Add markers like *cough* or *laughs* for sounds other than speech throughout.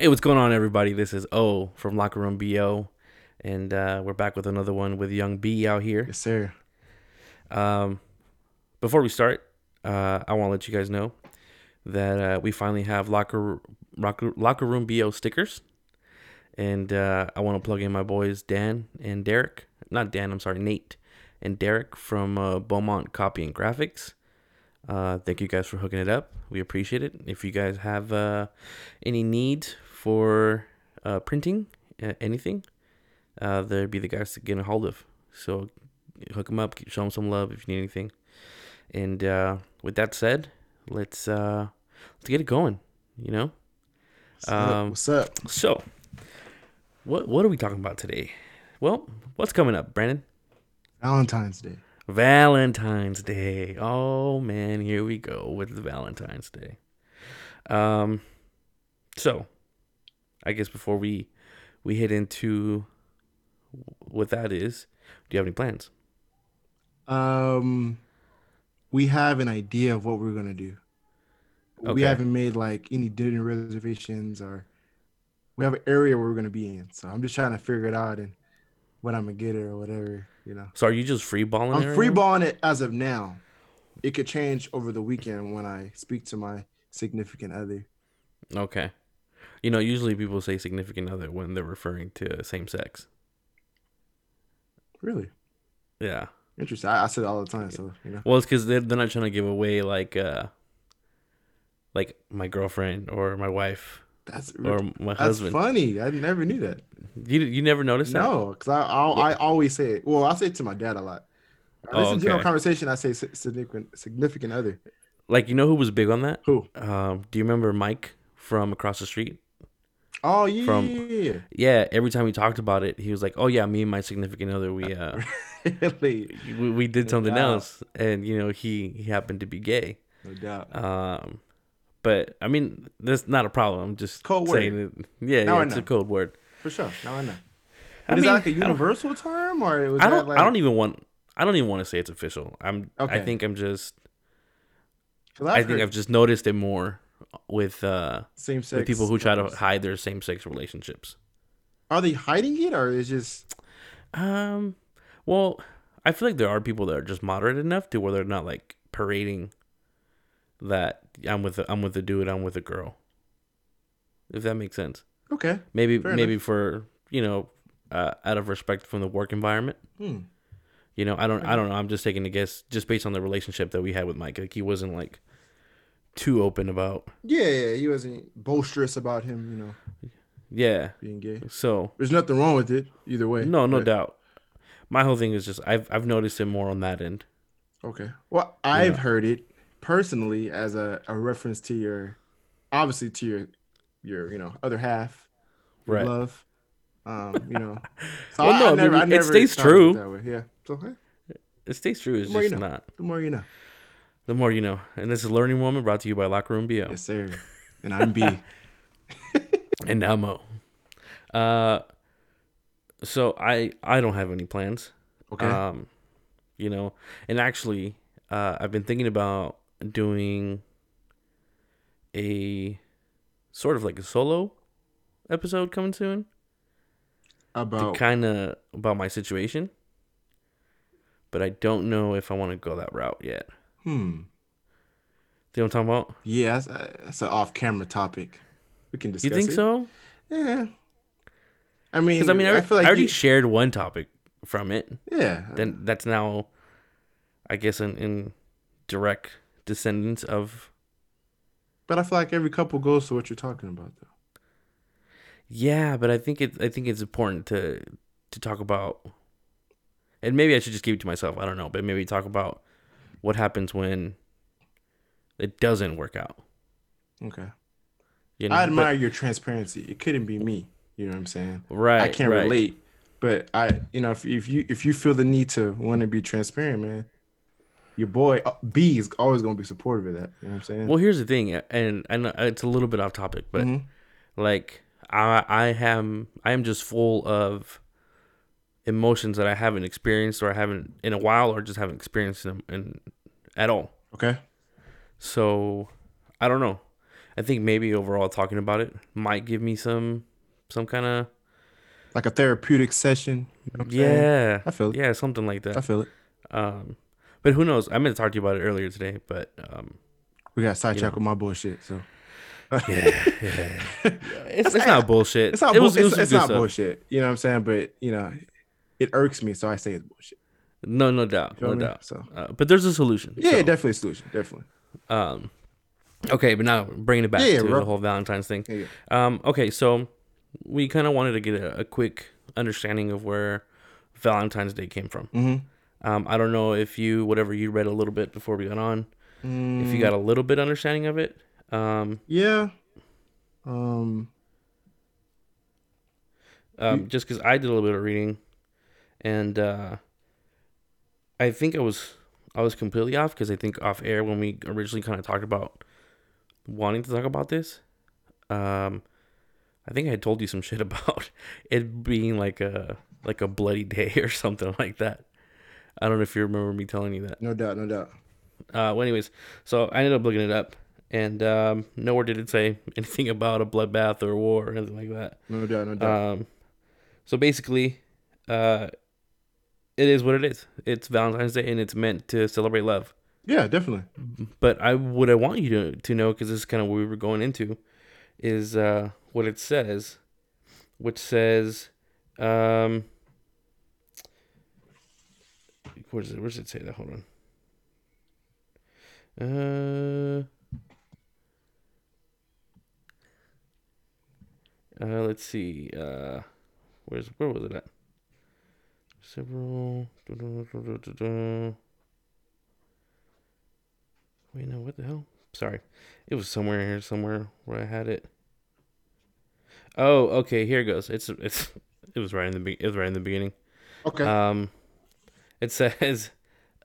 Hey, what's going on, everybody? This is O from Locker Room BO, and uh, we're back with another one with Young B out here. Yes, sir. Um, before we start, uh, I want to let you guys know that uh, we finally have Locker, Locker Locker Room BO stickers, and uh, I want to plug in my boys Dan and Derek. Not Dan, I'm sorry, Nate and Derek from uh, Beaumont Copy and Graphics. Uh, thank you guys for hooking it up. We appreciate it. If you guys have uh, any need for uh, printing, uh, anything, uh, there'd be the guys to get a hold of. So hook them up, show them some love if you need anything. And uh, with that said, let's uh, let's get it going. You know. What's up? Um, What's up? So, what what are we talking about today? Well, what's coming up, Brandon? Valentine's Day. Valentine's Day. Oh man, here we go with the Valentine's Day. Um so I guess before we we hit into what that is, do you have any plans? Um, we have an idea of what we're gonna do. Okay. We haven't made like any dinner reservations or we have an area where we're gonna be in. So I'm just trying to figure it out and what I'm gonna get it or whatever. You know, So are you just free balling? I'm free balling it as of now. It could change over the weekend when I speak to my significant other. Okay. You know, usually people say significant other when they're referring to same sex. Really Yeah. interesting. I, I say it all the time. So you know, Well, it's because they're, they're not trying to give away like uh like my girlfriend or my wife that's or my that's husband. funny. I never knew that. You you never noticed that? No, because I I'll, I always say it. Well, I say it to my dad a lot. Oh, This is general conversation. I say significant significant other. Like you know who was big on that? Who? Um, do you remember Mike from across the street? Oh yeah, From- yeah, every time we talked about it, he was like, "Oh yeah, me and my significant other, we uh, *laughs* really, we, we did something doubt. else, and you know, he he happened to be gay. no doubt. Um, but I mean, that's not a problem. I'm just Code saying it. Yeah, Now yeah I it's a code word. For sure. Now I know. I is mean, that like a universal term, or was I don't. like? I don't even want. I don't even want to say it's official. I'm. Okay. I think I'm just. I think I've just noticed it more with uh same sex with people who try to hide their same sex relationships. Are they hiding it, or is just Um, well, I feel like there are people that are just moderate enough to where they're not like parading that I'm with a, I'm with a dude, I'm with a girl. If that makes sense. okay? Maybe maybe for you know, uh, out of respect from the work environment. Hmm. You know, I don't I don't know. I'm just taking a guess just based on the relationship that we had with Mike. Like he wasn't like too open about. Yeah, yeah. He wasn't boisterous about him, you know, Yeah. being gay. So There's nothing wrong with it either way. no, no but- doubt. My whole thing is just I've I've noticed it more on that end. Okay. Well, I've heard it personally as a, a reference to your, obviously to your, your you know other half, Right. love, um, you know. *laughs* So Well, no, I mean, it stays true. That way. Yeah. So hey, It stays true. It's more you just know. not. the more you know. The more you know. And this is Learning Woman brought to you by Locker Room BO Yes, sir. And I'm B. *laughs* and now Mo. Uh, so I I don't have any plans. Okay. Um, you know, and actually, uh, I've been thinking about doing a sort of like a solo episode coming soon About kind of about my situation. But I don't know if I want to go that route yet. Hmm. You know what I'm talking about? Yeah, that's, uh, that's an off-camera topic. We can discuss. You think it. so? Yeah. I mean, Because I mean, I, feel like I already you- shared one topic from it. yeah. Then that's now, I guess, in, in direct descendants of. But I feel like every couple goes to what you're talking about, though. Yeah, but I think it. I think it's important to to talk about, and maybe I should just keep it to myself. I don't know, but maybe talk about what happens when it doesn't work out. Okay. You know, I But- admire your transparency. It couldn't be me. You know what I'm saying? right. I can't right. relate, but I, you know, if, if you if you feel the need to want to be transparent, man, your boy uh, B is always gonna be supportive of that. You know what I'm saying? Well, here's the thing, and and it's a little bit off topic, but Mhm. like I I am I am just full of emotions that I haven't experienced or I haven't in a while or just haven't experienced them in at all. Okay. So I don't know. I think maybe overall talking about it might give me some some kind of Like a therapeutic session. You know I'm saying? yeah I feel it. yeah something like that. I feel it. Um, but who knows? I meant to talk to you about it earlier today, but um, We got sidetracked with my bullshit. So yeah, *laughs* yeah. it's, it's not bullshit. it's not. it was, bull- it it's, was it's not stuff. bullshit. You know what I'm saying? But you know, it irks me, so I say it's bullshit. No, no doubt, no me? doubt. So Uh, but there's a solution. yeah, so, definitely a solution. Definitely. Um, okay, but now bringing it back Yeah, yeah, to bro. the whole Valentine's thing. Yeah. Um, okay, so we kind of wanted to get a, a quick understanding of where Valentine's Day came from. Mm-hmm. Um, I don't know if you, whatever you read a little bit before we got on, Mm, if you got a little bit understanding of it. Um, yeah. Um. um, just because I did a little bit of reading, and uh, I think I was I was completely off because I think off air when we originally kind of talked about wanting to talk about this, um, I think I had told you some *laughs* shit about it being like a like a bloody day or something like that. I don't know if you remember me telling you that. No doubt. No doubt. Uh, well, anyways, so I ended up looking it up, and um, nowhere did it say *laughs* anything about a bloodbath or war or anything like that. No doubt. No doubt. Um, so basically, uh, it is what it is. It's Valentine's Day, and it's meant to celebrate love. yeah, definitely. But I what I want you to to know because this is kind of what we were going into, is uh, what it says, which says, um, where does it where does it say that? Hold on. Uh. Uh, let's see. Uh, where's where was it at? Several. Wait, no, what the hell? Sorry, it was somewhere here, somewhere where I had it. Oh, okay, here it goes. It's it's it was right in the be- it was right in the beginning. Okay. Um, it says,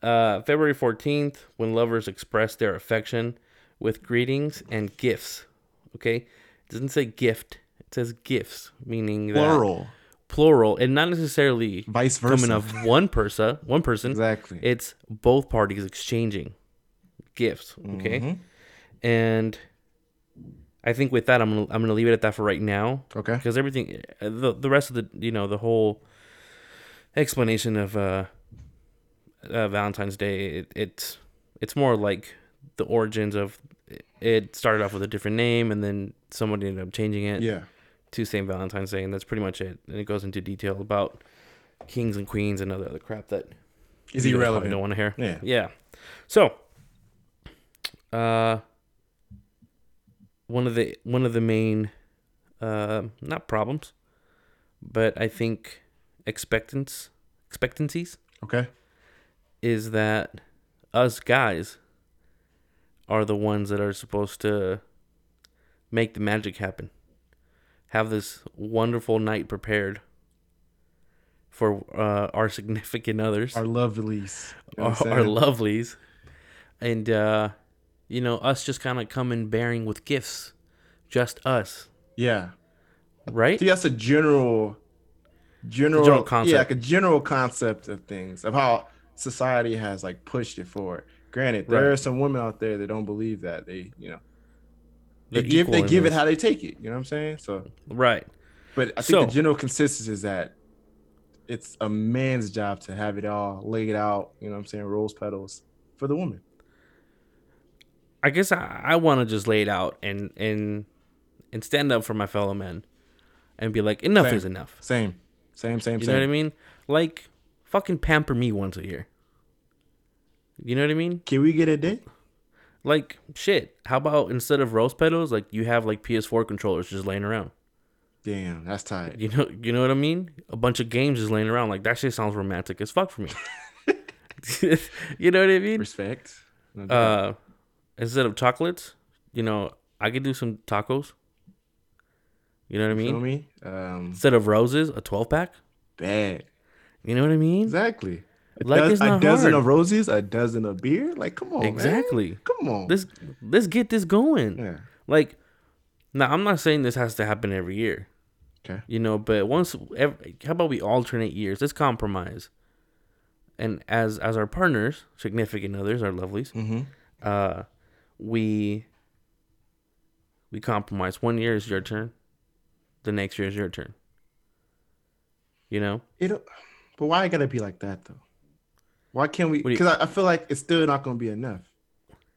uh, February fourteenth, when lovers express their affection with greetings and gifts. Okay, it doesn't say gift. It says gifts, meaning that Plural. Plural, and not necessarily Vice versa. coming of one person. One person. Exactly. It's both parties exchanging gifts. Okay, Mhm. and I think with that, I'm gonna I'm gonna leave it at that for right now Okay. because everything the the rest of the you know the whole explanation of uh, uh Valentine's Day it, it's it's more like the origins of it started off with a different name and then somebody ended up changing it Yeah. To St. Valentine's Day and that's pretty much it and it goes into detail about kings and queens and other other crap that Is irrelevant. don't want to hear Yeah. yeah so uh one of the one of the main uh not problems but i think expectance expectancies Okay. is that us guys are the ones that are supposed to make the magic happen have this wonderful night prepared for uh, our *laughs* significant others Our lovelies. You know our, our lovelies and uh you know us just kind of coming bearing with gifts just us Yeah. right See, that's a general, general, general concept. Yeah, like a general concept of things of how society has like pushed it forward. Granted, there Right. are some women out there that don't believe that they, you know, they give they give it how they take it. You know what I'm saying? So, right but I think So- the general consensus is that it's a man's job to have it all laid out. You know what I'm saying? Rose petals for the woman. i guess i, I want to just lay it out and and and stand up for my fellow men and be like enough Same. is enough Same, same, same, you same. know what i mean like fucking pamper me once a year you know what i mean Can we get a date? Like shit how about instead of rose petals like you have like ps4 controllers just laying around Damn, that's tight. You know, you know what I mean? A bunch of games just laying around. Like that shit sounds romantic as fuck for me. *laughs* *laughs* you know what I mean? Respect. No. Uh, instead of chocolates, you know, I could do some tacos. You know what I mean? me? Um, Instead of roses, a twelve pack. bad. You know what I mean? Exactly. A, Life doz- is a dozen hard. of roses, a dozen of beer. Like, come on, man. Exactly. Come on. Let's let's get this going. yeah. Like, now I'm not saying this has to happen every year. Okay. You know, but once, every, how about we alternate years? Let's compromise. And as as our partners, significant others, our lovelies, Mm-hmm. uh, we We compromise. One year is your turn. The next year is your turn. You know? It, but why it gotta be like that though? Why can't we? What do you- Because I, I feel like it's still not gonna be enough.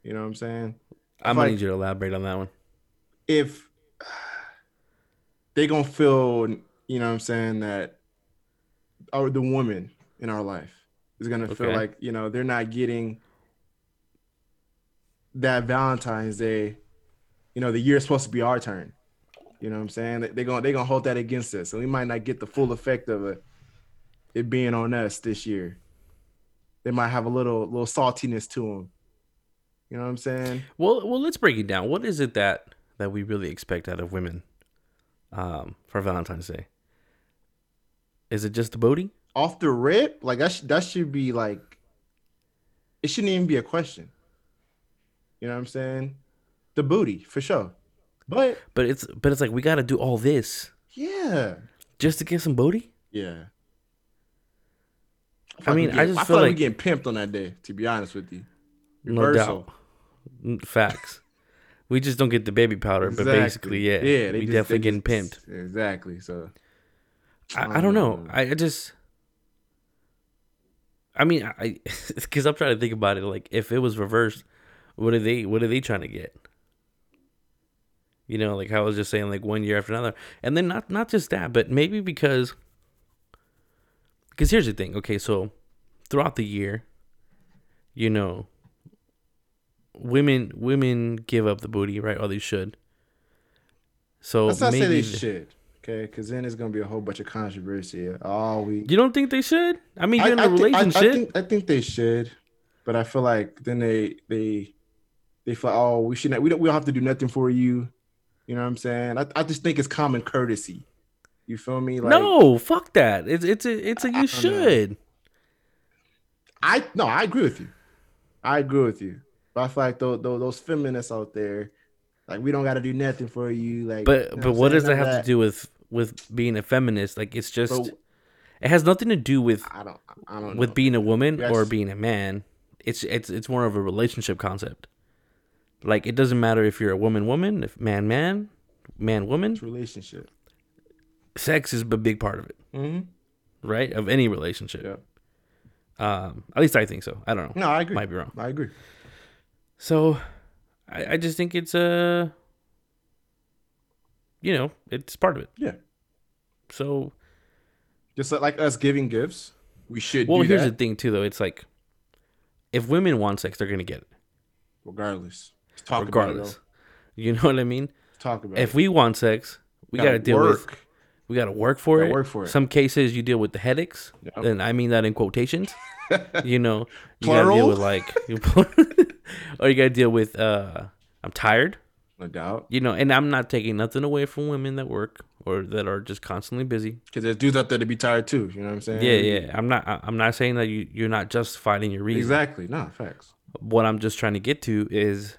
You know what I'm saying? I'm gonna need you to elaborate on that one. If they're gonna feel, you know what I'm saying, that or the woman in our life is gonna feel like, you know, they're not getting that Valentine's Day, you know, the year's supposed to be our turn. You know what I'm saying? They- They're gonna they're gonna hold that against us. So we might not get the full effect of it, it being on us this year. They might have a little little saltiness to them. You know what I'm saying? Well, well, let's break it down. What is it that that we really expect out of women um, for Valentine's Day? Is it just the booty? Off the rip, like that, sh- that should be like, it shouldn't even be a question. You know what I'm saying? The booty for sure. But But it's but it's like we got to do all this yeah, just to get some booty. yeah. I mean, we I get- just I feel feel like, like- we getting pimped on that day. To be honest with you, No doubt. Facts. we just don't get the baby powder, but basically, yeah, yeah, they we just- definitely getting just- pimped. Exactly. So I, I don't know. Um, I, I just, I mean, I because *laughs* I'm trying to think about it. Like, if it was reversed, what are they? What are they trying to get? You know, like I was just saying, like one year after another, and then not not just that, but maybe because, because here's the thing. Okay, so throughout the year, you know, women women give up the booty, right? Or they should. So let's not say they should. Okay, because then it's gonna be a whole bunch of controversy all week. You don't think they should? I mean, I, you're in a I thi- I- relationship. I, think I think they should, but I feel like then they they they feel oh we should not we don't we don't have to do nothing for you. You know what I'm saying? I, I just think it's common courtesy. You feel me? Like no, fuck that. It's it's a it's a you know. should. I no, I agree with you. I agree with you. But I feel like those those, those feminists out there, like we don't got to do nothing for you. Like, But you know but I'm what does that have of to do with with being a feminist? Like it's just But it has nothing to do with I don't. I don't. with know. being a woman or being a man. It's it's it's more of a relationship concept. Like it doesn't matter if you're a woman woman, if man man, man woman. It's relationship. Sex is a big part of it, Mm-hmm. right? Of any relationship. Yeah. Um, at least I think so. I don't know. No, I agree. Might be wrong. I agree. So, I, I just think it's a, you know, it's part of it. Yeah. So, Just like- us giving gifts, we should. well, here's that the thing too, though. It's like, if women want sex, they're gonna get it, regardless. Let's talk regardless. About it, You know what I mean? Talk about If it. we want sex, we gotta, deal with. We gotta work for Gotta it. work for it. Some cases you deal with the headaches, Yep. and I mean that in quotations. *laughs* you know, you gotta deal with like, *laughs* or you gotta deal with. uh I'm tired. No doubt. You know, and I'm not taking nothing away from women that work or that are just constantly busy. Because there's dudes out there to be tired too. You know what I'm saying? Yeah, yeah. I'm not. I'm not saying that you you're not justifying your reason. Exactly. No facts. What I'm just trying to get to is,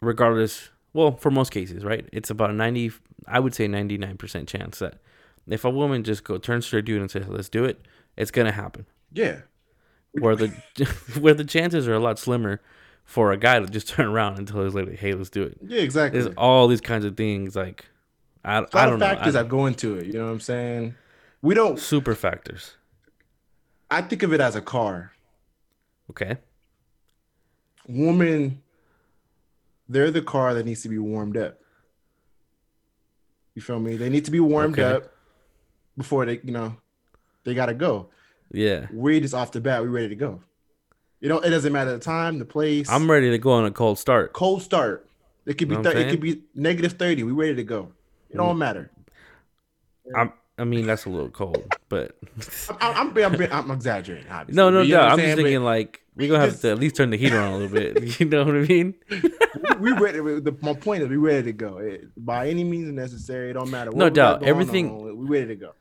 regardless. Well, for most cases, right? It's about a ninety. I would say ninety nine percent chance that if a woman just go turns to her dude and says, "Let's do it," it's gonna happen. Yeah. Where the *laughs* where the chances are a lot slimmer for a guy to just turn around and tell his lady, "Hey, let's do it." Yeah. Exactly. There's all these kinds of things like. I, a I don't know. I factors don't- that go into it. You know what I'm saying? We don't. super factors. I think of it as a car. Okay. Woman, they're the car that needs to be warmed up. You feel me? They need to be warmed Okay. up before they, you know, they gotta go. Yeah. We just off the bat, we ready to go. You know, it doesn't matter the time, the place. I'm ready to go on a cold start. cold start. It could be Know what I'm thir- it could be negative thirty. We ready to go. It don't mm. matter. I'm. I mean, that's a little cold, but I'm, I'm, I'm, I'm, exaggerating. Obviously. no, no, But no. I'm saying? just But thinking like we're gonna have to at least turn the heater on a little bit. *laughs* You know what I mean? we ready. The, my point is, we ready to go It- by any means necessary. It don't matter. What No doubt. Everything- on, we ready to go.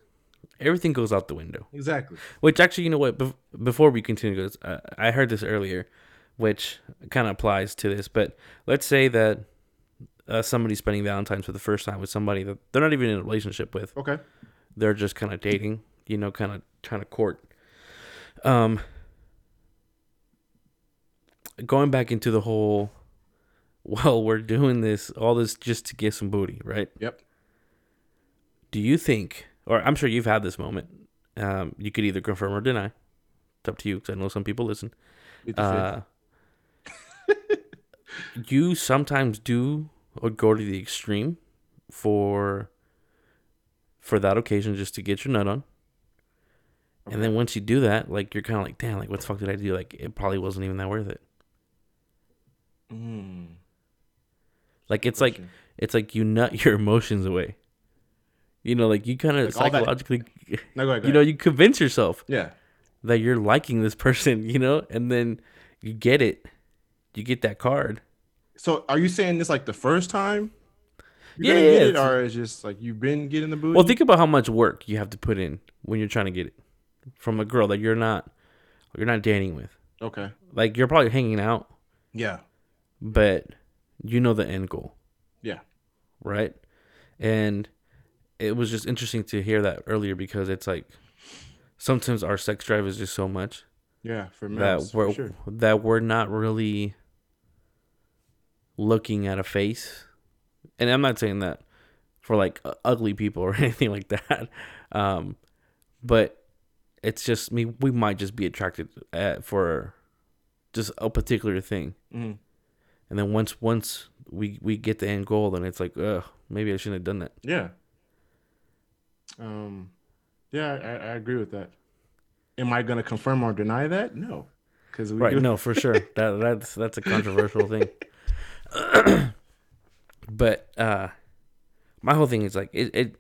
Everything goes out the window. Exactly. Which actually, you know what? Bef- before we continue uh, I heard this earlier, which kind of applies to this. But let's say that uh, somebody's spending Valentine's for the first time with somebody that they're not even in a relationship with. Okay. They're just kind of dating, you know, kind of trying to court. Um, going back into the whole *laughs* well, we're doing this all this just to get some booty, right? Yep. Do you think, or I'm sure you've had this moment. Um, you could either confirm or deny. It's up to you because I know some people listen. Uh, *laughs* you sometimes do or go to the extreme for for that occasion just to get your nut on. And then once you do that, like you're kind of like, damn, like what the fuck did I do? Like it probably wasn't even that worth it. Mm, Like it's like it's like you nut *laughs* your emotions away. You know, like you kind of Like all that- psychologically, *laughs* no, go ahead. Go *laughs* you know, you convince yourself yeah. that you're liking this person, you know, and then you get it, you get that card. So are you saying this like the first time? Yeah, yeah, get it, or it's just like you've been getting the booty? Well, think about how much work you have to put in when you're trying to get it from a girl that you're not you're not dating with. okay. Like you're probably hanging out, Yeah. but you know the end goal, Yeah. right? And it was just interesting to hear that earlier because it's like sometimes our sex drive is just so much Yeah. For me. that we're sure. that we're not really looking at a face. And I'm not saying that for like ugly people *laughs* or anything like that. Um, but it's just me. We might just be attracted at, for just a particular thing, Mhm. and then once once we we get the end goal, then it's like, ugh, maybe I shouldn't have done that. Yeah. Um, yeah, I, I agree with that. Am I gonna confirm or deny that? No, because Right? do- No, *laughs* for sure. That that's that's a controversial thing. *laughs* but uh my whole thing is like it, it.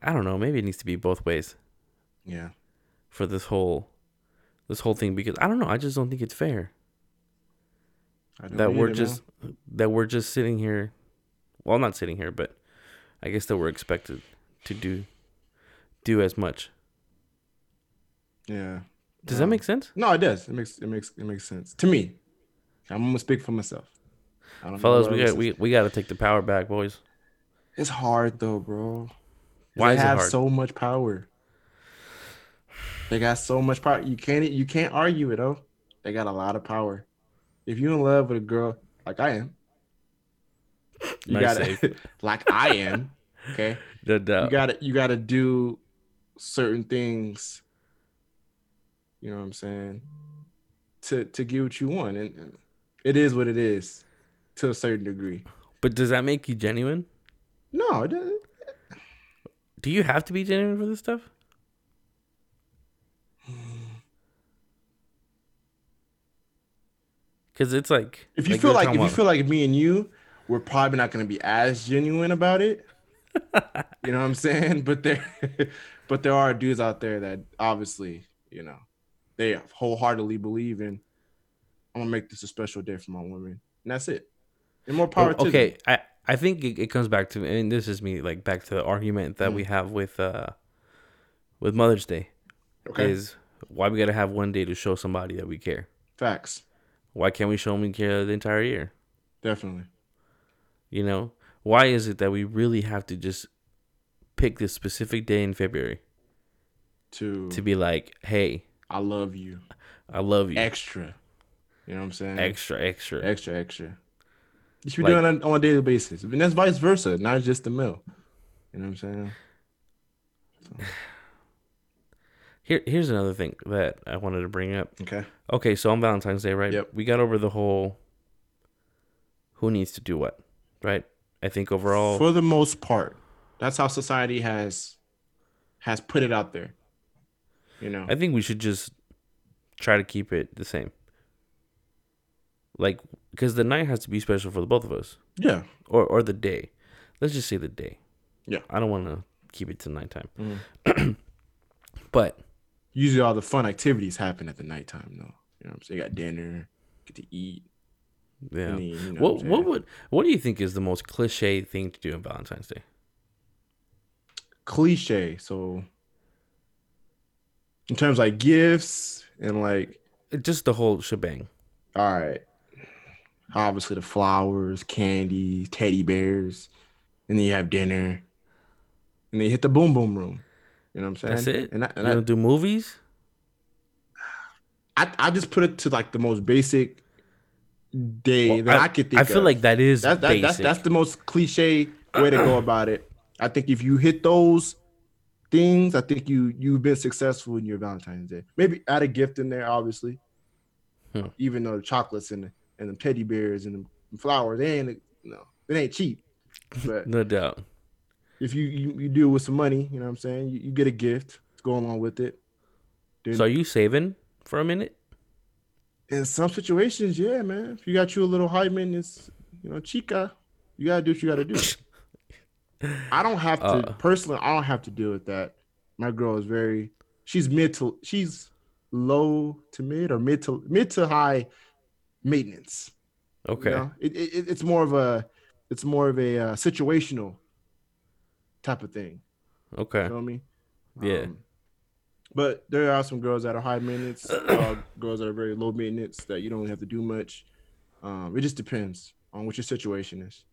I don't know. Maybe it needs to be both ways Yeah. for this whole this whole thing because I don't know. I just don't think it's fair I don't that we're just that we're just sitting here. Well, not sitting here, but I guess that we're expected to do do as much. Yeah. Does that Um, make sense, No, it does. It makes it makes it makes sense to me. I'm gonna speak for myself. I don't know fellas? what We got we we got to take the power back, boys. It's hard though, bro. Why they is it have hard? so much power. They got so much power. You can't you can't argue it, though. They got a lot of power. If you're in love with a girl like I am, you Nice gotta *laughs* like I am. Okay, *laughs* The, the, you gotta you gotta do certain things. You know what I'm saying? To to get what you want, and and it is what it is, to a certain degree. but does that make you genuine? No, it doesn't. Do you have to be genuine for this stuff? *sighs* Because it's like If you like feel like if you feel like me and you, we're probably not going to be as genuine about it. *laughs* you know what I'm saying? But there, *laughs* but there are dudes out there that obviously, you know, they wholeheartedly believe in. I'm gonna make this a special day for my woman, and that's it. And more power to okay. I I think it, it comes back to and this is me like back to the argument that Mm. we have with uh with Mother's Day Okay, is why we gotta have one day to show somebody that we care. facts, Why can't we show them we care the entire year? definitely. You know, why is it that we really have to just pick this specific day in February To, to be like, hey, I love you, I love you, extra. You know what I'm saying? extra, extra. extra, extra. You should be Like- doing it on a daily basis, and that's vice versa, not just the male. You know what I'm saying? *sighs* Here, here's another thing that I wanted to bring up. Okay. Okay, so on Valentine's Day, right? Yep. We got over the whole who needs to do what, right? I think overall, For the most part, that's how society has has put it out there. You know. I think we should just try to keep it the same. Like, because the night has to be special for the both of us, yeah. or or the day. Let's just say the day. Yeah. I don't want to keep it to nighttime, Mhm. *clears throat* but Usually all the fun activities happen at the nighttime though. You know what I'm saying? You got dinner, get to eat. yeah. then, you know what I'm what would what do you think is the most cliche thing to do on Valentine's Day? cliche. So in terms of like gifts and like Just the whole shebang. all right. Obviously the flowers, candy, teddy bears, and then you have dinner. And then you hit the boom boom room. You know what I'm saying? That's it. And, I, you I, don't do movies. I, I just put it to like the most basic day Well, that I, could think I feel of. like that is That, that, basic. that's that's the most cliche way to go *clears throat* about it. I think if you hit those things, I think you you've been successful in your Valentine's Day. Maybe add a gift in there, obviously. Hmm. Even though the chocolates in the, and the teddy bears and the flowers, they ain't no, it ain't cheap. But *laughs* no doubt. if you, you you do with some money, you know what I'm saying, you, you get a gift to go along with it. Then So are you saving for a minute? in some situations, yeah, man. If you got you a little high maintenance, you know, chica, you gotta do what you gotta do. *laughs* I don't have to Uh. personally. I don't have to deal with that. My girl is very. She's mid to. She's low to mid or mid to mid to high maintenance. you Okay. know? It, it it's more of a it's more of a uh, situational type of thing. Okay. You feel me? Yeah. Um, but there are some girls that are high maintenance, *clears throat* uh, girls that are very low maintenance that you don't have to do much. Um, it just depends on what your situation is.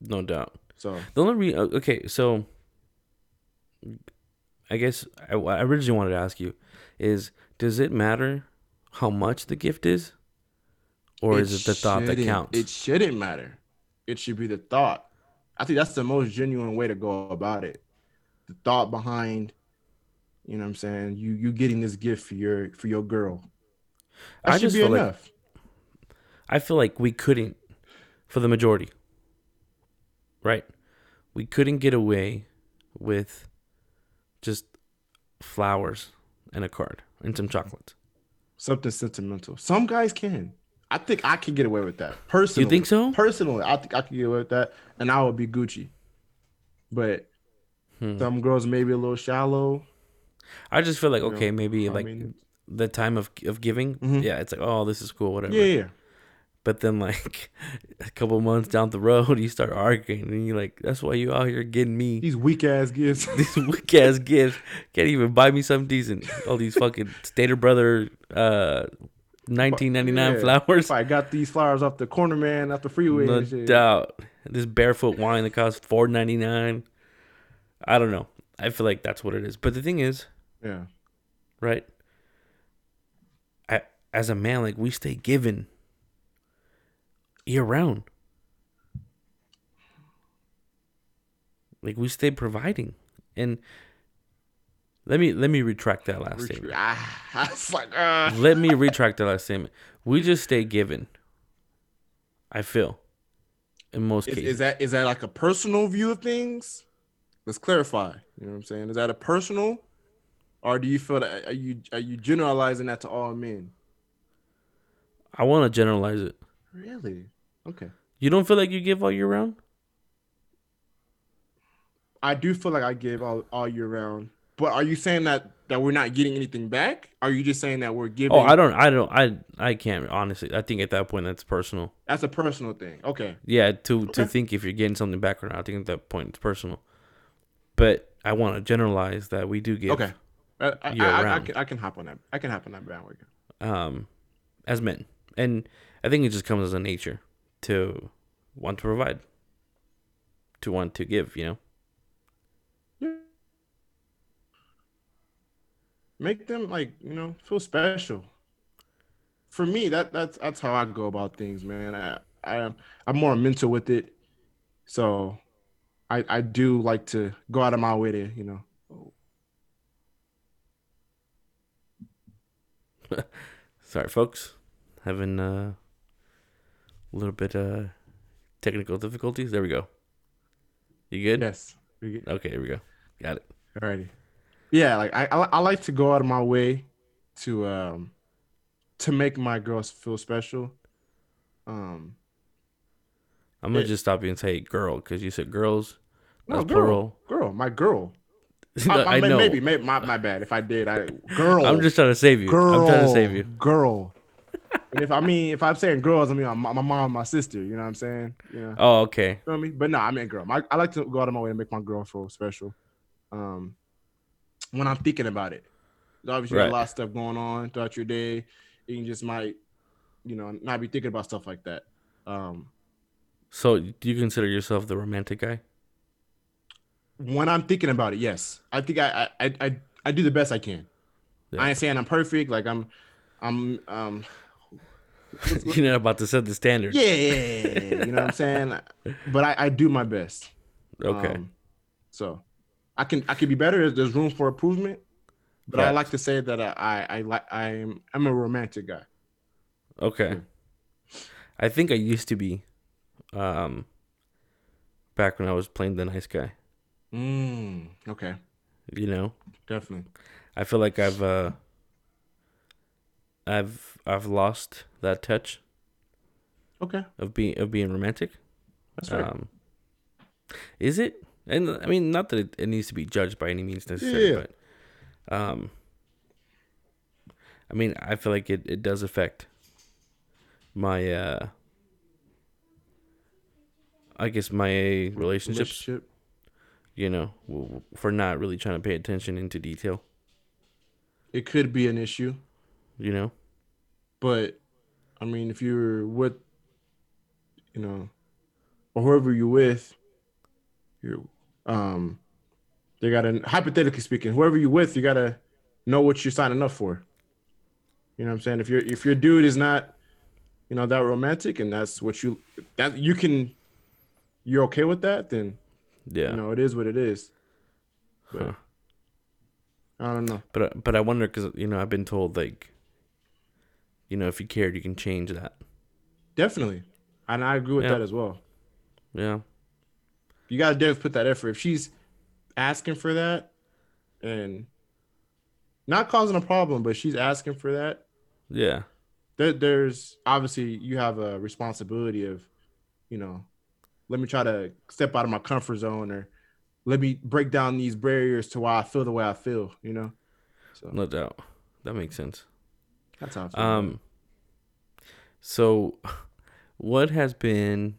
No doubt. So The only re- uh, okay, so I guess I, I originally wanted to ask you is does it matter how much the gift is, or is it the thought that counts? It shouldn't matter. It should be the thought. I think that's the most genuine way to go about it. The thought behind, you know what I'm saying, you you getting this gift for your for your girl. That I should just be feel like- enough. I feel like we couldn't, for the majority, right? We couldn't get away with just flowers and a card and some chocolates. Something sentimental. Some guys can. I think I can get away with that. Personally. You think so? Personally, I think I can get away with that, and I would be Gucci. But Hmm. some girls maybe a little shallow. I just feel like you know, okay, maybe I like mean, the time of of giving, Mhm. yeah, it's like oh, this is cool, whatever. yeah, yeah. But then like *laughs* a couple months down the road, *laughs* you start arguing, and you're like, "That's why you out here getting me These weak ass gifts. *laughs* these weak ass gifts. Can't even buy me something decent. All these fucking Stater Brother, uh, 1999 Yeah. flowers. If I got these flowers off the corner man, off the freeway. No and shit. doubt. This barefoot wine that costs 4.99. I don't know. I feel like that's what it is. But the thing is, Yeah. right? I, as a man, like we stay given year round. Like we stay providing, and let me let me retract that last statement. Ah, like, uh. let me retract that last statement. We just stay given. I feel, in most Is, cases, is that is that like a personal view of things? Let's clarify. You know what I'm saying? Is that a personal, or do you feel that are you are you generalizing that to all men? I want to generalize it. Really? Okay. You don't feel like you give all year round? I do feel like I give all, all year round. But are you saying that that we're not getting anything back? Are you just saying that we're giving? Oh, I don't. I don't. I. I can't honestly. I think at that point that's personal. That's a personal thing. Okay. Yeah, to to think if you're getting something back or not. I think at that point it's personal. But I want to generalize that we do give. Okay. I, I, I, I, can, I can hop on that. I can hop on that bandwagon. Um, as men, and I think it just comes as a nature to want to provide, to want to give. You know. Make them like you know feel special. For me, that that's that's how I go about things, man. I, I I'm more mental with it, so I I do like to go out of my way to you know. *laughs* Sorry, folks, having uh, a little bit uh technical difficulties. There we go. You good? Yes. Okay, here we go. Got it. Alrighty. Yeah, like I, I I like to go out of my way to um to make my girls feel special. Um I'm gonna It- just stop you and say girl because you said girls. no, That's girl, plural. girl, my girl. *laughs* I, I, I, know. maybe, maybe my, my bad if I did. I girl. I'm just trying to save you. girl. I'm trying to save you. Girl. and if I mean if I'm saying girls, I mean my, my mom, my sister. You know what I'm saying? Yeah. Oh, okay. feel me? But no, I mean girl. My, I like to go out of my way to make my girl feel special. Um, when I'm thinking about it, obviously Right. a lot of stuff going on throughout your day. You just might, you know, not be thinking about stuff like that. Um, So, do you consider yourself the romantic guy? when I'm thinking about it, yes, I think I I I, I, do the best I can. Yeah. I ain't saying I'm perfect. Like I'm, I'm um, *laughs* You're not about to set the standard. yeah, you know what I'm saying. *laughs* But I, I do my best. Okay. Um, so I can I can be better. There's, there's room for improvement. But I like to say that I I, I like I'm I'm a romantic guy. Okay. I think I used to be, um, back when I was playing the nice guy. Mm, okay, You know, definitely. I feel like I've uh, I've I've lost that touch Okay, of being of being romantic. that's right. Um, is it? And I mean, not that it, it needs to be judged by any means necessary, Yeah. but um, I mean, I feel like it, it does affect my uh, I guess my relationships. Relationship. You know, for not really trying to pay attention into detail. It could be an issue, You know, but I mean, if you're with, you know, or whoever you're with, you um, they gotta hypothetically speaking, whoever you're with, you gotta know what you're signing up for. You know what I'm saying? If your if your dude is not, you know, that romantic, and that's what you that you can, you're okay with that, then yeah. you know it is what it is. But Huh. I don't know. But uh, but I wonder because you know I've been told like, you know, if you cared, you can change that. Definitely, and I agree with Yeah. that as well. Yeah. You gotta definitely put that effort. If she's asking for that and not causing a problem, but she's asking for that, Yeah. there, there's obviously you have a responsibility of, you know, let me try to step out of my comfort zone or let me break down these barriers to why I feel the way I feel, you know? So No doubt. That makes sense. that's how. Um. So, *laughs* what has been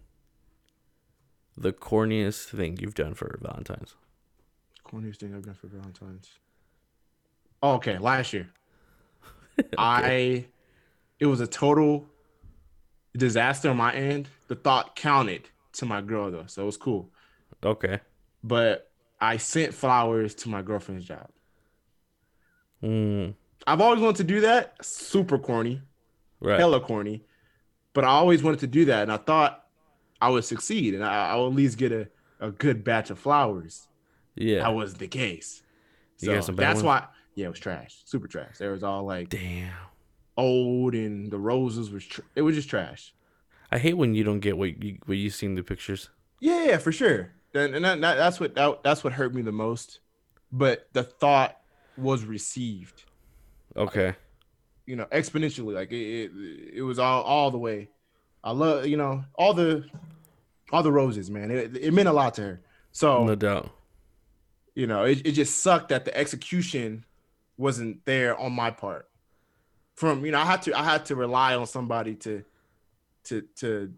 the corniest thing you've done for Valentine's? Corniest thing I've done for Valentine's. Oh, okay, last year. *laughs* I it was a total disaster on my end. The thought counted to my girl though, so it was cool. Okay. But I sent flowers to my girlfriend's job. Mm, I've always wanted to do that. Super corny, right. hella corny. But I always wanted to do that, and I thought I would succeed, and I, I would at least get a, a good batch of flowers. Yeah. That wasn't the case. So got some bad that's ones? why, yeah, it was trash, super trash. There was all like Damn. old, and the roses was tr- it was just trash. I hate when you don't get what you what you see in the pictures. Yeah, yeah, for sure. And, and that, that- that's what that, that's what hurt me the most. But the thought was received, Okay. you know, exponentially. Like it, it, it was all all the way. I love, you know, all the all the roses, man. It, it meant a lot to her. So No doubt. you know, it, it just sucked that the execution wasn't there on my part. From you know, I had to I had to rely on somebody to to to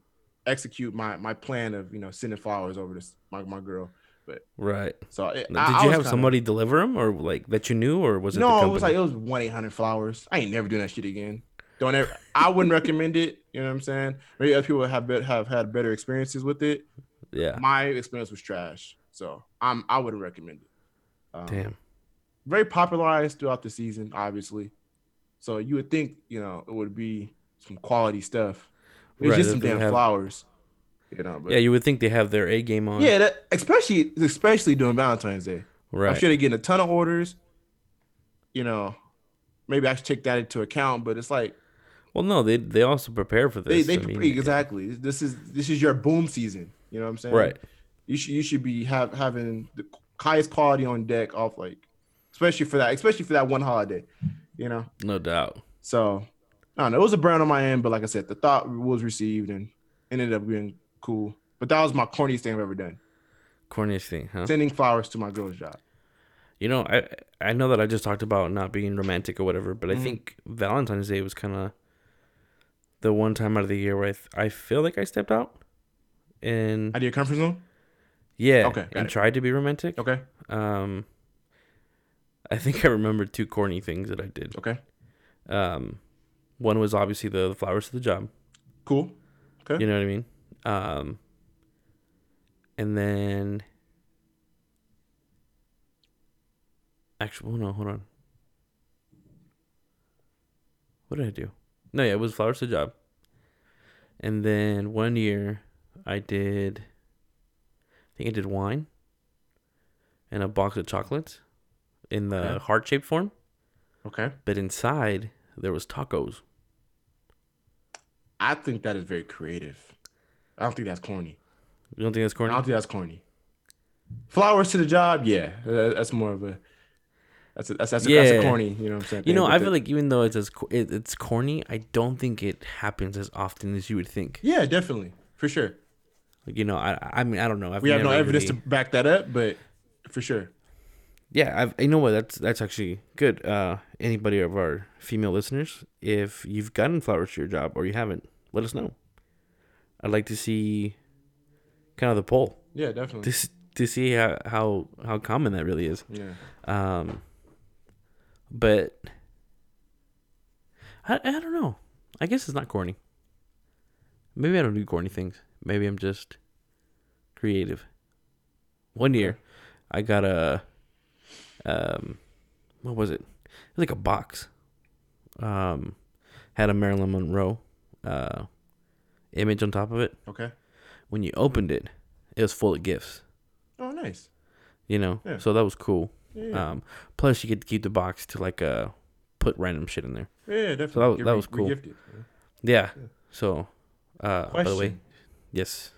execute my my plan of you know sending flowers over to my, my girl. But right. So it, Now, Did I you was have somebody deliver them, or like that you knew, or was it? No, it was like it was one eight hundred flowers. I ain't never doing that shit again. Don't ever. I wouldn't recommend it. You know what I'm saying? Maybe other people have bet, have had better experiences with it. yeah. My experience was trash, so I'm I wouldn't recommend it. Um, Damn. very popularized throughout the season, obviously. So you would think, you know, it would be some quality stuff. It's Right, just some damn have- flowers, you know. But Yeah, you would think they have their A game on. Yeah, that, especially especially during Valentine's Day. I'm Right. sure they're getting a ton of orders. You know, maybe I should take that into account. But it's like Well, no, they they also prepare for they this. they I mean, exactly. This is this is your boom season. You know what I'm saying? Right. You should you should be have having the highest quality on deck off like, especially for that, especially for that one holiday. You know. No doubt. So I don't know. It was a brand on my end, but like I said, the thought was received and ended up being cool. But that was my corniest thing I've ever done. Corniest thing, huh? Sending flowers to my girl's job. You know, I I know that I just talked about not being romantic or whatever, but I Mhm. think Valentine's Day was kind of the one time out of the year where I, th- I feel like I stepped out and Out of your comfort zone? yeah, Okay, and it. tried to be romantic. Okay. Um, I think I remember two corny things that I did. Okay. Um, one was obviously the, the flowers to the job. Cool. Okay. You know what I mean? Um, and then actually, well, no, hold on. What did I do? No, yeah, it was flowers to the job. And then one year, I did. I think I did wine. And a box of chocolates, in the Okay. heart shaped form. Okay. But inside there was tacos. I think that is very creative. I don't think that's corny. You don't think that's corny? I don't think that's corny. Flowers to the job, yeah. That's more of a that's a, that's that's, a, that's a corny. You know what I'm saying? You know, I feel the- like even though it's as it, it's corny, I don't think it happens as often as you would think. yeah, definitely for sure. Like, you know, I I mean I don't know. I've We have no evidence really- to back that up, but for sure. Yeah, I've, you know what? That's that's actually good. Uh, anybody of our female listeners, if you've gotten flowers to your job or you haven't, let us know. I'd like to see kind of the poll Yeah, definitely. to to see how how how common that really is. Yeah. Um, but I I don't know. I guess it's not corny. Maybe I don't do corny things. Maybe I'm just creative. One year, I got a um, what was it? It was like a box. Um, had a Marilyn Monroe uh image on top of it. Okay. When you opened it, it was full of gifts. Oh, nice. You know, Yeah. so that was cool. Yeah, yeah, Um, plus you get to keep the box to like uh put random shit in there. yeah definitely. that was- that re- was cool. regifted, yeah. Yeah. So, uh, by the way, yes.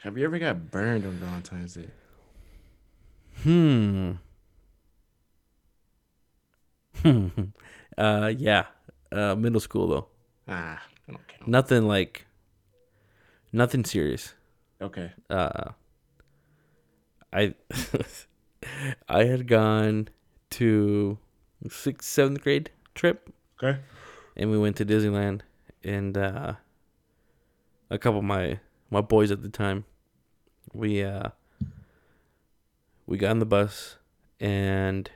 Have you ever got burned on Valentine's Day? Hmm. Hmm. *laughs* uh, yeah. Uh, middle school though. Ah, I don't count. Nothing like. Nothing serious. Okay. Uh. I. *laughs* I had gone to sixth, seventh grade trip. Okay. and we went to Disneyland and uh a couple of my my boys at the time we uh we got on the bus and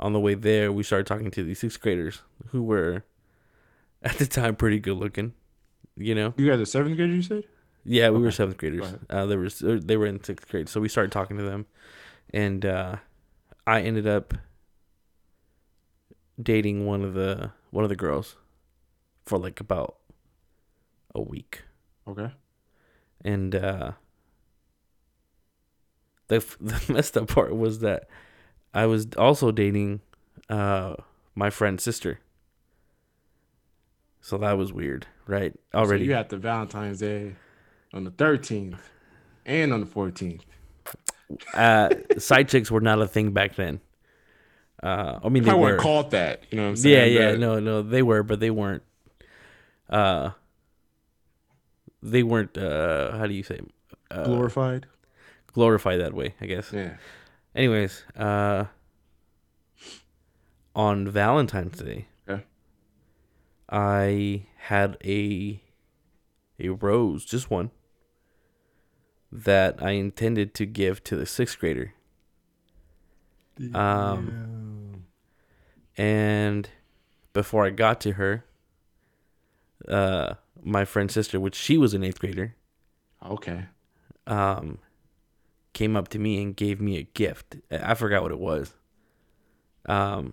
on the way there we started talking to these sixth graders who were at the time pretty good looking you know You guys are seventh graders, you said? yeah we were seventh graders uh they were they were in sixth grade so we started talking to them and uh i ended up dating one of the one of the girls for like about a week Okay. and uh the *laughs* the messed up part was that i was also dating uh my friend's sister so that was weird right already So you had the Valentine's Day on the 13th and on the 14th. Uh, side chicks were not a thing back then. Uh, I mean, they I were. weren't called that. You know what I'm saying? yeah, yeah, But- no, no, they were, but they weren't. Uh, they weren't. Uh, how do you say? Uh, Glorified. glorified that way, I guess. Yeah. Anyways, uh, on Valentine's Day, Okay. I had a a rose, just one, that I intended to give to the sixth grader. Um, and before I got to her, uh, my friend's sister, which she was an eighth grader, Okay. um, came up to me and gave me a gift. I I forgot what it was. Um,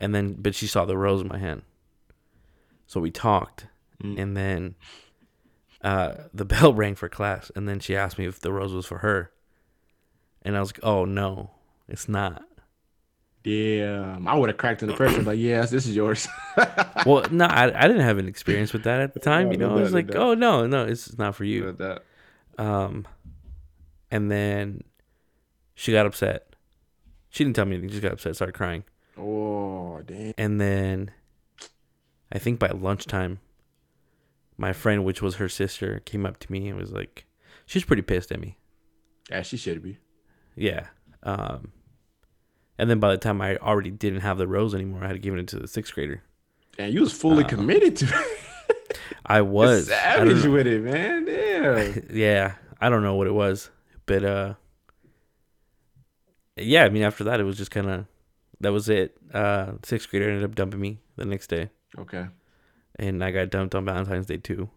and then, but she saw the rose in my hand, so we talked, Mm. and then, uh, the *laughs* bell rang for class, and then she asked me if the rose was for her, and I was like, "Oh no, it's not." Yeah. I would have cracked in the pressure like, yes, this is yours. *laughs* well, no, I, I didn't have an experience with that at the *laughs* time. No, You no know, I was no like, oh no, no, it's not for you. Um, and then she got upset. She didn't tell me anything. She just got upset, started crying, Oh, damn. and then I think by lunchtime, my friend, which was her sister, came up to me and was like, "She's pretty pissed at me. Yeah, she should be. Yeah. Um, and then by the time I already didn't have the rose anymore, I had given it to the sixth grader. And you was fully Uh, committed to it. *laughs* I was I don't savage know. with it, man. Damn. *laughs* yeah, I don't know what it was, but uh, yeah. I mean, after that, it was just kind of that was it. Uh, sixth grader ended up dumping me the next day, okay. And I got dumped on Valentine's Day too.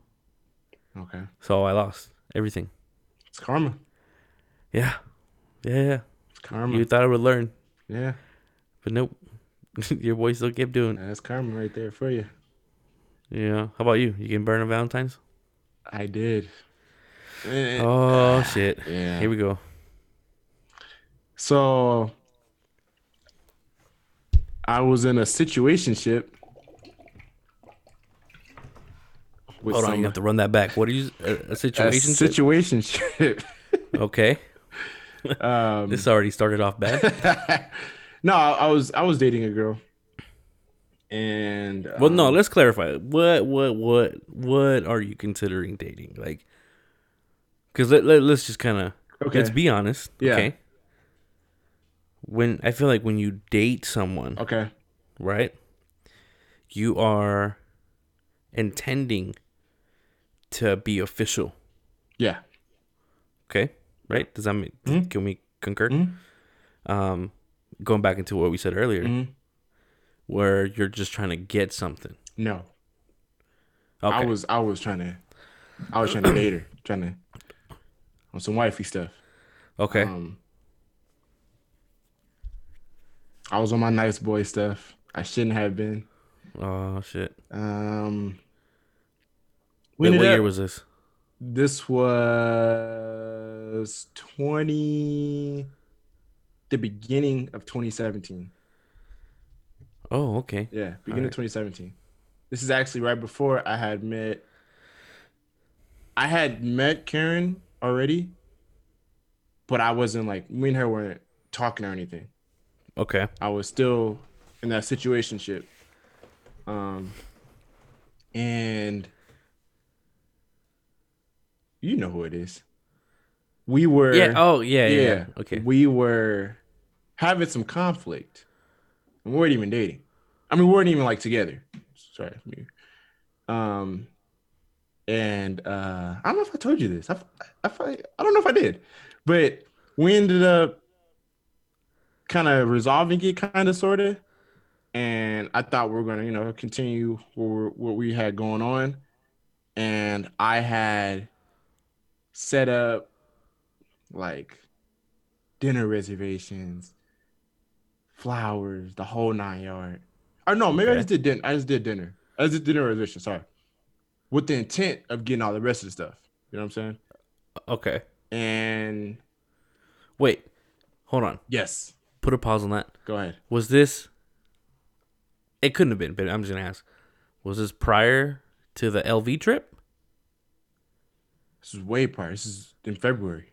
Okay. So I lost everything. It's karma. Yeah, yeah. yeah. It's karma. You thought I would learn, yeah. but nope. *laughs* Your boy still kept doing. That's karma right there for you. Yeah. How about you? You getting burned on Valentine's? I did. Eh, Oh *sighs* shit. yeah. Here we go. So I was in a situationship. With Hold on, you have to run that back. What are you? A, a a situation? situationship. *laughs* okay. um, This already started off bad. *laughs* no, I, was I was dating a girl, and Well, no. um, Let's clarify. What, what, what, what are you considering dating? Like, because let, let us just kind of Okay. let's be honest. Yeah. Okay. When I feel like when you date someone, okay, right, you are intending to be official. yeah, Okay. Right? Does that mean? Mhm. Can we concur? Mhm. Um, going back into what we said earlier, Mhm. where you're just trying to get something. no, Okay. I was I was trying to I was trying to date her, trying to on some wifey stuff. okay. Um, I was on my nice boy stuff. I shouldn't have been. oh shit. Um, Wait, ended what year was this? This was twenty, the beginning of twenty seventeen. Oh, okay. Yeah, beginning right. of twenty seventeen. This is actually right before I had met. I had met Karen already, but I wasn't like me and her weren't talking or anything. Okay. I was still in that situationship. Um, and you know who it is. We were, Yeah. Oh, yeah, yeah. yeah. Okay. We were having some conflict, and we weren't even dating. I mean, we weren't even like together. Sorry. Um, and uh, I don't know if I told you this. I, I, I, I don't know if I did, but we ended up kind of resolving it, kind of, sort of. And I thought we were gonna, you know, continue what, what we had going on. And I had set up like dinner reservations, flowers, the whole nine yard. Or no, maybe I just did dinner. I just did dinner. I just did dinner reservation. Sorry, with the intent of getting all the rest of the stuff. You know what I'm saying? Uh, okay. And Wait. Hold on. yes, Put a pause on that. go ahead. Was this? It couldn't have been, but I'm just gonna ask. Was this prior to the LV trip? This is way prior. This is in February.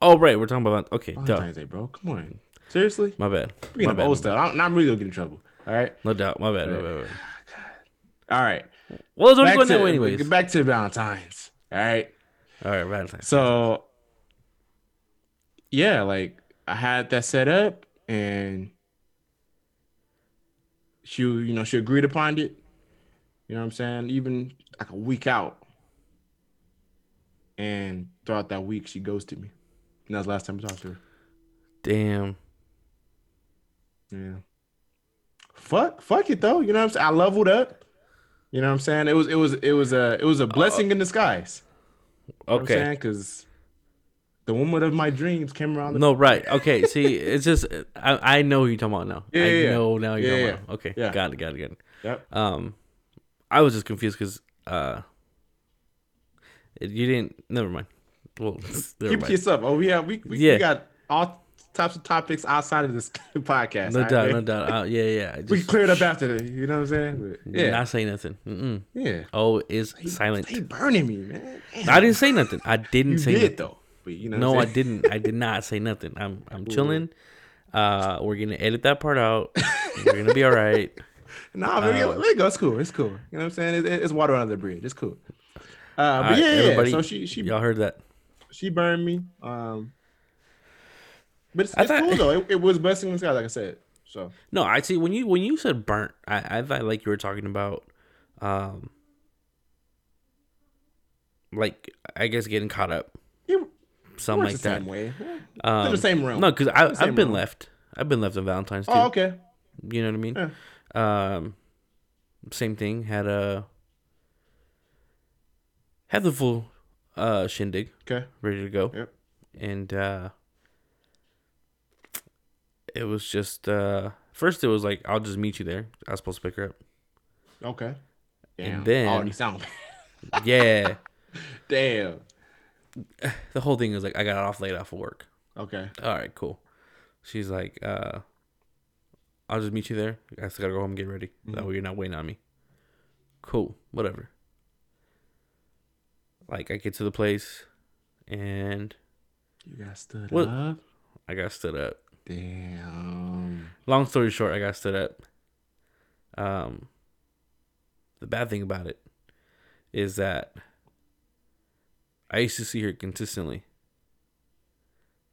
Oh, right. We're talking about. Okay. Duh. Valentine's Day, bro. Come on. Seriously? My bad. Speaking My of bad. old stuff, I'm, I'm really gonna get in trouble. All right. No doubt. My bad. My bad. My bad. All right. Well, it's only Back going that to, way, anyways. back to Valentine's. All right. All right, Valentine's. So yeah, like I had that set up and she you know, she agreed upon it. You know what I'm saying? Even like a week out. And throughout that week she ghosted me. And that was the last time I talked to her. Damn. Yeah. Fuck, fuck it though. You know what I'm saying? I leveled up. You know what I'm saying? It was it was it was a it was a blessing in disguise. You know Okay. Because the woman of my dreams came around the No, right. Okay. See, it's just I, I know who you're talking about now. Yeah, I yeah, know now you're Yeah, talking yeah. about. Okay. Yeah. Got it. Got it. Got it. Yep. Um, I was just confused because uh, you didn't. Never mind. Well, *laughs* never Keep mind. up. Oh, have we, we, Yeah. we got all types of topics outside of this *laughs* podcast. No right, doubt. No *laughs* doubt. Uh, yeah, yeah. I We cleared it up after the, you know what I'm saying? But, yeah. Not say nothing. Mm-mm. yeah. Oh, is silent. He burning me, man. Damn. I didn't say nothing. I didn't You say did nothing. though. But you know No, I didn't. I did not say nothing. I'm I'm chilling. Uh, we're gonna edit that part out. we're gonna be all right. Nah, man, Um, let it go. It's cool. It's cool. You know what I'm saying? It's, it's water under the bridge. It's cool. Uh, but right, yeah, yeah, yeah. everybody, So she she y'all heard that? she burned me. Um, but it's, it's thought- cool though. It, it was blessing in disguise, like I said. So No, I see. When you when you said burnt, I I thought like you were talking about, um, like I guess getting caught up, it something like the that. same way. Um, in the same realm. No, because I the same I've been left. I've been left on Valentine's too. Oh, okay. You know what I mean? Yeah. Um, same thing. Had a had the full uh shindig Okay. ready to go, Yep. and uh, it was just uh first it was like I'll just meet you there. I was supposed to pick her up, Okay. Damn. then- already sound. *laughs* yeah, Damn. *sighs* the whole thing is like I got off late off of work. Okay. All right, cool. She's like, uh, I'll just meet you there. I still gotta go home and get ready. That way you're not waiting on me. Cool, whatever. Like I get to the place, and You got stood What- up. I got stood up. Damn. Long story short, I got stood up. Um, the bad thing about it is that I used to see her consistently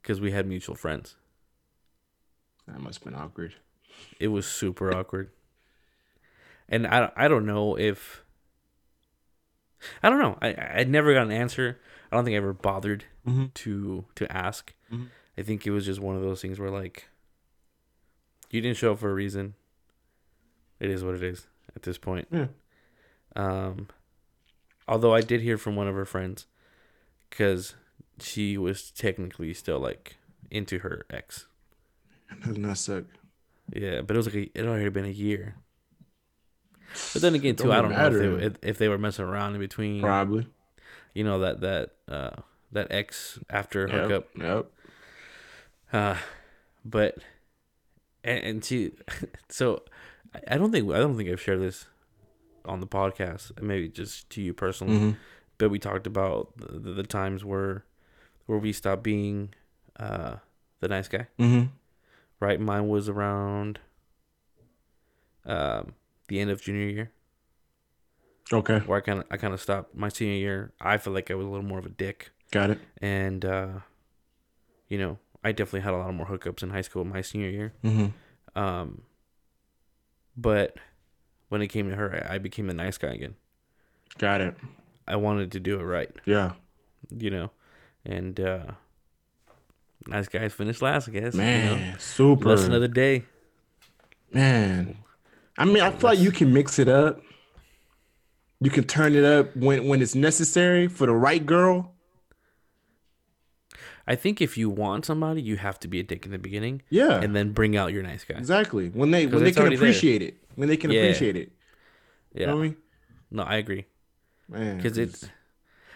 because we had mutual friends. That must have been awkward. It was super awkward. And I, I don't know if I don't know. I I never got an answer. I don't think I ever bothered Mhm. to to ask. Mhm. I think it was just one of those things where like you didn't show up for a reason. It is what it is at this point. Yeah. Um although I did hear from one of her friends cuz she was technically still like into her ex. Doesn't that suck? Yeah, but it was like a, it had already been a year. But then again, too, I don't know if they, if, if they were messing around in between. Probably. You know that that uh that ex after hookup. Yep. Yep. Uh, but and, and she, *laughs* so I- don't think I don't think I've shared this on the podcast. Maybe just to you personally. Mhm. But we talked about the, the, times where where we stopped being uh the nice guy. Mhm. Right, mine was around um the end of junior year. Okay. where I kind of I kind of stopped my senior year. I feel like I was a little more of a dick, Got it. and uh, you know, I definitely had a lot more hookups in high school in my senior year. Mm-hmm. Um, but when it came to her, I, I became the nice guy again. Got it. I wanted to do it right, Yeah. you know, and uh, nice guys finish last, I guess. Man, you know? super. of the day. Man. I mean, I feel like you can mix it up. You can turn it up when when it's necessary for the right girl. I think if you want somebody, you have to be a dick in the beginning, Yeah. and then bring out your nice guy. exactly. When they when they can already there. appreciate it. When they can Yeah. appreciate it. Yeah, You know what I mean? no, I agree. Man. because it's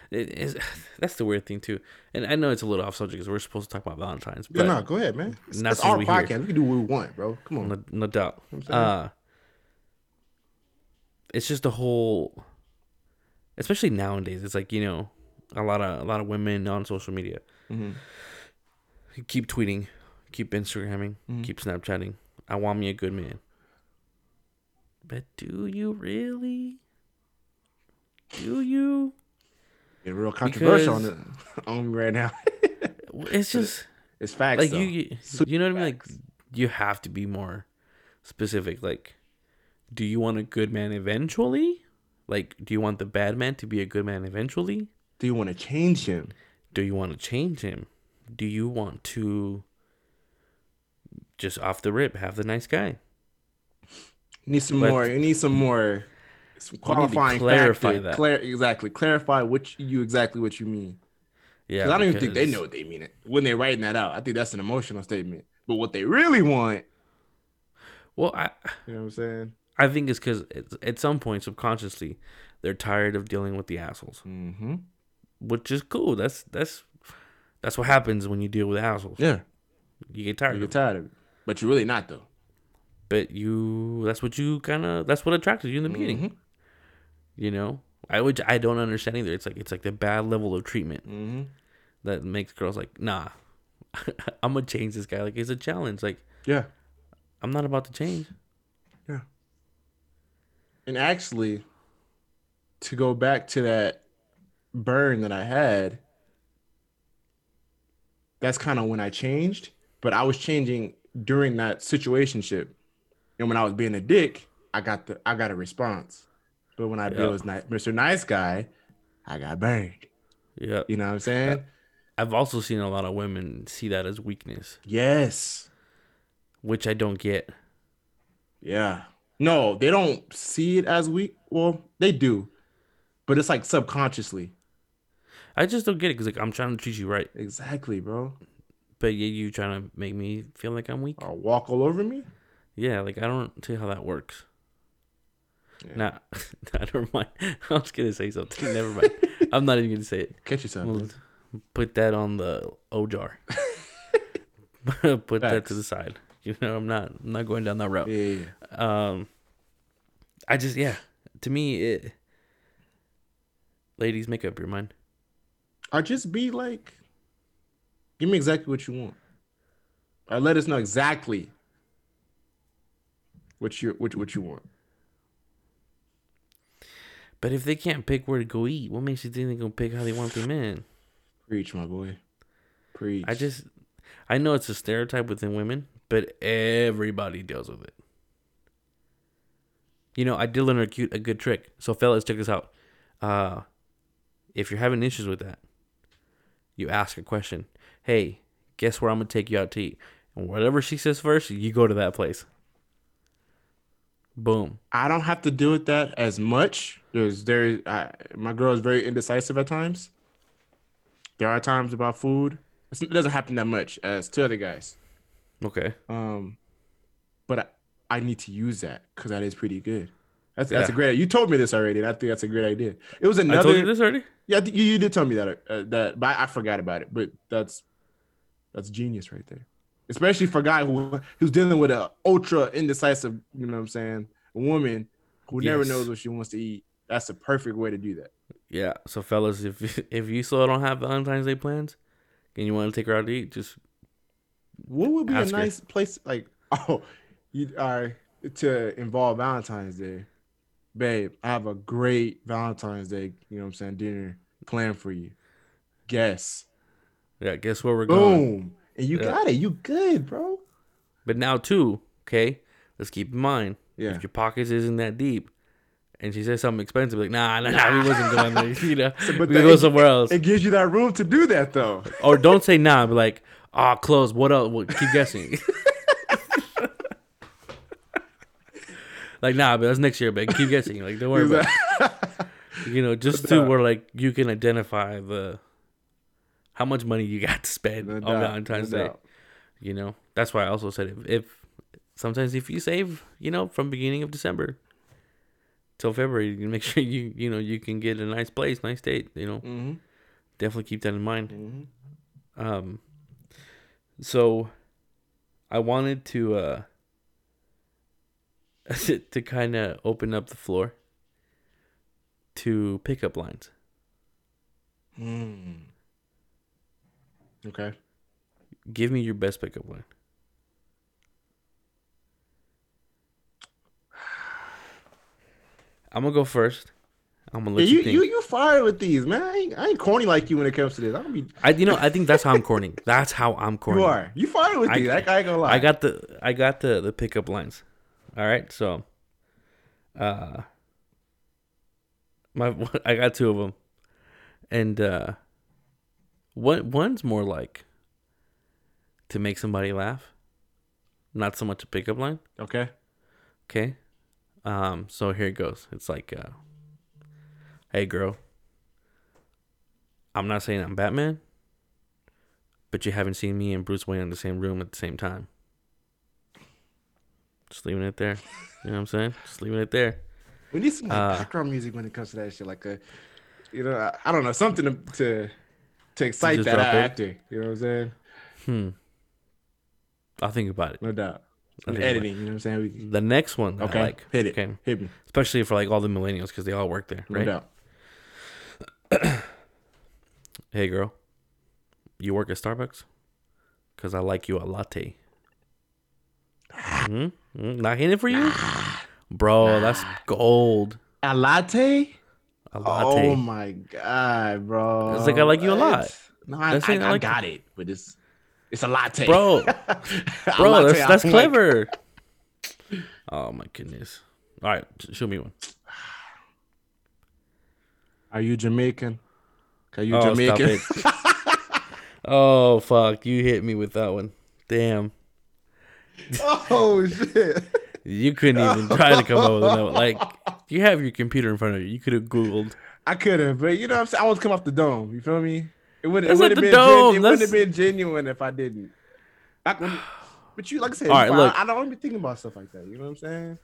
it is *sighs* that's the weird thing too and i know it's a little off subject because we're supposed to talk about valentine's Yeah, but no, go ahead, man. It's, not it's our we here. podcast. We can do what we want, bro. Come on. no, no doubt I'm saying? uh it's just a whole especially nowadays it's like you know a lot of a lot of women on social media Mhm. keep tweeting keep instagramming Mm-hmm. keep snapchatting i want me a good man but do you really do you Get real controversial on, it, *laughs* on me right now. *laughs* it's just it's facts. like though. you, you, you know what I mean? Like you have to be more specific. Like, do you want a good man eventually? Like, do you want the bad man to be a good man eventually? Do you want to change him? Do you want to change him? Do you want to just off the rip have the nice guy? Need some But- more. You need some more. Some qualifying clarify factor. that. Clar- exactly. Clarify what you exactly what you mean. Yeah, I don't even think they know what they mean it when they're writing that out. I think that's an emotional statement. But what they really want, Well, I you know what I'm saying? I think it's because at some point subconsciously they're tired of dealing with the assholes, Mm-hmm. which is cool. That's that's that's what happens when you deal with assholes. Yeah. You get tired. You of get tired of it. But you're really not though. but you that's what you kind of that's what attracted you in the beginning Mhm. you know i would i don't understand either it's like it's like the bad level of treatment Mm-hmm. that makes girls like nah *laughs* i'm gonna change this guy like it's a challenge like Yeah. i'm not about to change And actually, to go back to that burn that I had, that's kind of when I changed. But I was changing during that situationship, and when I was being a dick, I got the I got a response. But when I Yeah. was ni- Mr. Nice Guy, I got burned. yeah You know what I'm saying? i've also seen a lot of women see that as weakness Yes. which i don't get Yeah. No, they don't see it as weak. Well, they do, but it's like subconsciously. i just don't get it because like i'm trying to treat you right Exactly, bro. but yeah you trying to make me feel like i'm weak Or walk all over me. yeah like i don't see how that works Nah, *laughs* nah, never mind. *laughs* I was gonna say something. *laughs* Never mind. I'm not even gonna say it. Catch yourself. We'll put that on the O jar. put that to the side. You know, I'm not. I'm not going down that route. Yeah, yeah, yeah. Um, I just yeah. To me, it. Ladies, make up your mind. Or just be like, give me exactly what you want. Or let us know exactly what you what, what you want. But if they can't pick where to go eat, what makes you think they're gonna pick how they want their man? Preach, my boy. Preach. I just, I know it's a stereotype within women, but everybody deals with it. You know, I did learn a cute, a good trick. So, fellas, check this out. Uh, if you're having issues with that, you ask a question. Hey, guess where I'm gonna take you out to eat? And whatever she says first, you go to that place. Boom. I don't have to deal with that as much. There's there I, my girl is very indecisive at times. There are times about food. It doesn't happen that much as to other guys. Okay. Um, but I, I need to use that because that is pretty good. That's that's a great. You told me this already, and I think that's a great idea. It was I told another. you this already. Yeah, you, you did tell me that. Uh, that, but I, I forgot about it. But that's that's genius right there. Especially for a guy who who's dealing with a ultra indecisive, you know what I'm saying, woman who never knows what she wants to eat. That's the perfect way to do that. Yeah. So, fellas, if if you still don't have Valentine's Day plans, and you want to take her out to eat, just What would be a nice place like *laughs* oh you are to involve Valentine's Day? Babe, I have a great Valentine's Day, you know what I'm saying, dinner planned for you. Guess. yeah. Guess where we're going. Boom. And you Yeah. got it. You good, bro. But now too, okay, let's keep in mind Yeah. if your pockets isn't that deep, and she says something expensive, like nah, nah, nah, we wasn't going there. *laughs* You know, but we go somewhere else. It gives you that room to do that though. or don't say nah, but like, ah, close. What else? What, keep guessing. *laughs* like nah, but that's next year, but keep guessing. Like don't worry about. it. *laughs* You know, just to where like you can identify the how much money you got to spend No on doubt, Valentine's no Day. doubt. You know, that's why I also said if, if sometimes if you save, you know, from beginning of December till February, you make *laughs* sure you you know you can get a nice place, nice date. You know, Mm-hmm. definitely keep that in mind. Mm-hmm. Um, so I wanted to uh *laughs* to kind of open up the floor to pickup lines. Mm. Okay. Give me your best pickup line. *sighs* I'm gonna go first. I'm gonna Yeah, you, you, think. you you fire with these, man. I ain't, I ain't corny like you when it comes to this. I'm gonna be I, you know, I think that's how I'm corny. That's how I'm *laughs* corny. you are. You fire with I- these. I, I ain't gonna lie. I got the I got the the pickup lines. All right, so uh my *laughs* I got two of them. And uh one one's more like to make somebody laugh. Not so much a pickup line. okay. Okay? Um so here it goes. It's like uh Hey girl. I'm not saying I'm Batman, but you haven't seen me and Bruce Wayne in the same room at the same time. Just leaving it there. You know what I'm saying? Just leaving it there. We need some like, Uh, background music when it comes to that shit. Like a, you know, I, I don't know, something to to, to excite that actor. You know what I'm saying? Hmm. I'll think about it. No doubt. Editing. You know what I'm saying? We, The next one okay. I like, Hit it. okay, Hit me. especially for like all the millennials because they all work there, No right? doubt. *clears throat* Hey girl, you work at Starbucks? Cause I like you a latte. Hmm? Not hitting for you, bro. That's gold. A latte? A latte. Oh my god, bro. It's like I like you a lot. It's- No, I, I, I I like got it, but it's it's a latte, bro, *laughs* bro, latte that's that's like. clever. Oh my goodness. All right, show me one. Are you Jamaican? Are you Oh, Jamaican? *laughs* Oh fuck, you hit me with that one. Damn. oh shit! You couldn't even *laughs* try to come up with another. Like, you have your computer in front of you. You could have Googled. I could have, but you know what I'm saying. I want to come off the dome. You feel me? It would it That's would not have been dome, gen- it would that's- have been genuine if I didn't. I, but you like I said, All right, I, look. I don't be thinking about stuff like that. You know what I'm saying?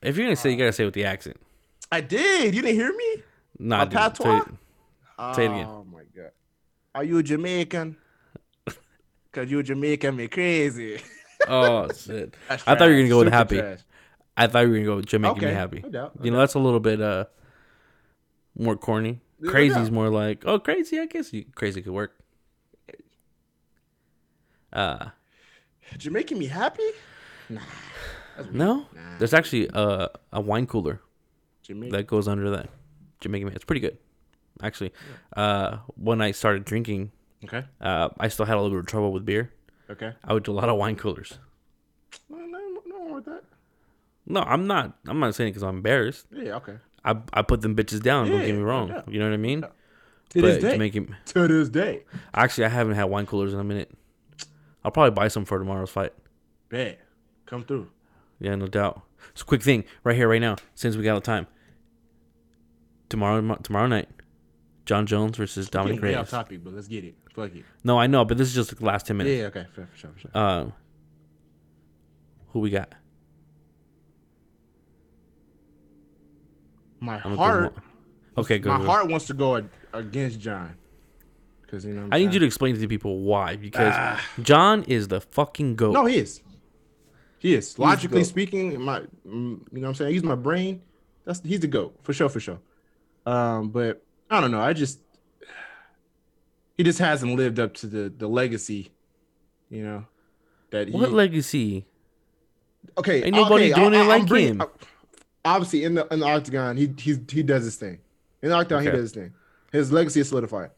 If you're gonna say, you gotta say it with the accent. I did. You didn't hear me? Nah, A dude, say patois? it- Say it again. Oh my god. Are you Jamaican? *laughs* Cause you Jamaican me crazy. Oh *laughs* shit! I thought you were gonna go with happy. trash. I thought you were gonna go with Jamaican me happy. no doubt, no you know, that's a little bit uh more corny. No Crazy's doubt. more like, oh, crazy. I guess you, crazy could work. Uh, Jamaican me happy? Nah. No, Nah. there's actually a a wine cooler Jamaican. that goes under that Jamaican. man. It's pretty good, actually. Uh, when I started drinking, Okay. uh, I still had a little bit of trouble with beer. Okay. I would do a lot of wine coolers. No, no, no with that. No, I'm not. I'm not saying it because I'm embarrassed. Yeah. Okay. I I put them bitches down. don't get me wrong. doubt. You know what I mean? To but this day. Jamaican. To this day. Actually, I haven't had wine coolers in a minute. I'll probably buy some for tomorrow's fight. Bad. Come through. Yeah, no doubt. It's a quick thing, right here, right now, since we got the time. Tomorrow, tomorrow night, Jon Jones versus Dominick way off topic, but let's get it. Fuck it. No, I know, but this is just the last ten minutes. yeah, Okay. For, for sure. For sure. Uh, who we got? my I'm heart. go Okay, go. my go. heart wants to go against Jon. Because you know. I need you to explain to the people why, because Jon is the fucking goat. No, he is. He is. Logically speaking, my mm, you know what I'm saying? He's my brain. That's he's the GOAT, for sure, for sure. Um, but I don't know. I just he just hasn't lived up to the the legacy, you know. That he, what legacy? okay, Ain't nobody okay, doing it I'm like bringing- him. Obviously, in the in the octagon, he he's he does his thing. In the octagon, he does his thing. His legacy is solidified.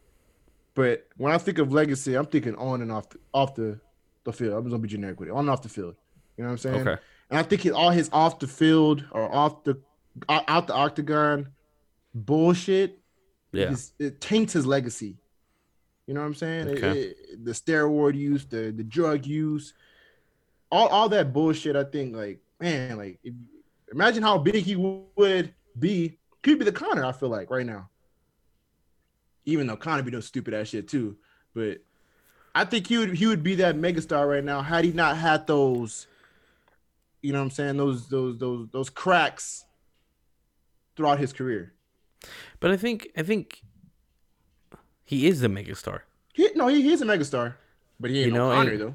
But when I think of legacy, I'm thinking on and off the, off the, the field. I'm just gonna be generic with it. On and off the field. You know what I'm saying? Okay. And I think he, all his off the field or off the out the octagon bullshit, Yeah. it taints his legacy. You know what I'm saying? It- Okay. it- the steroid use, the the drug use, all all that bullshit. I think like man, like if, imagine how big he would be. Could be the Conor. I feel like right now. Even though Conor be doing stupid ass shit too, but I think he would he would be that megastar right now had he not had those. You know what I'm saying? Those those those those cracks throughout his career. But I think I think he is the megastar. He, no, he, he's a megastar, but he ain't You no Conor and- though.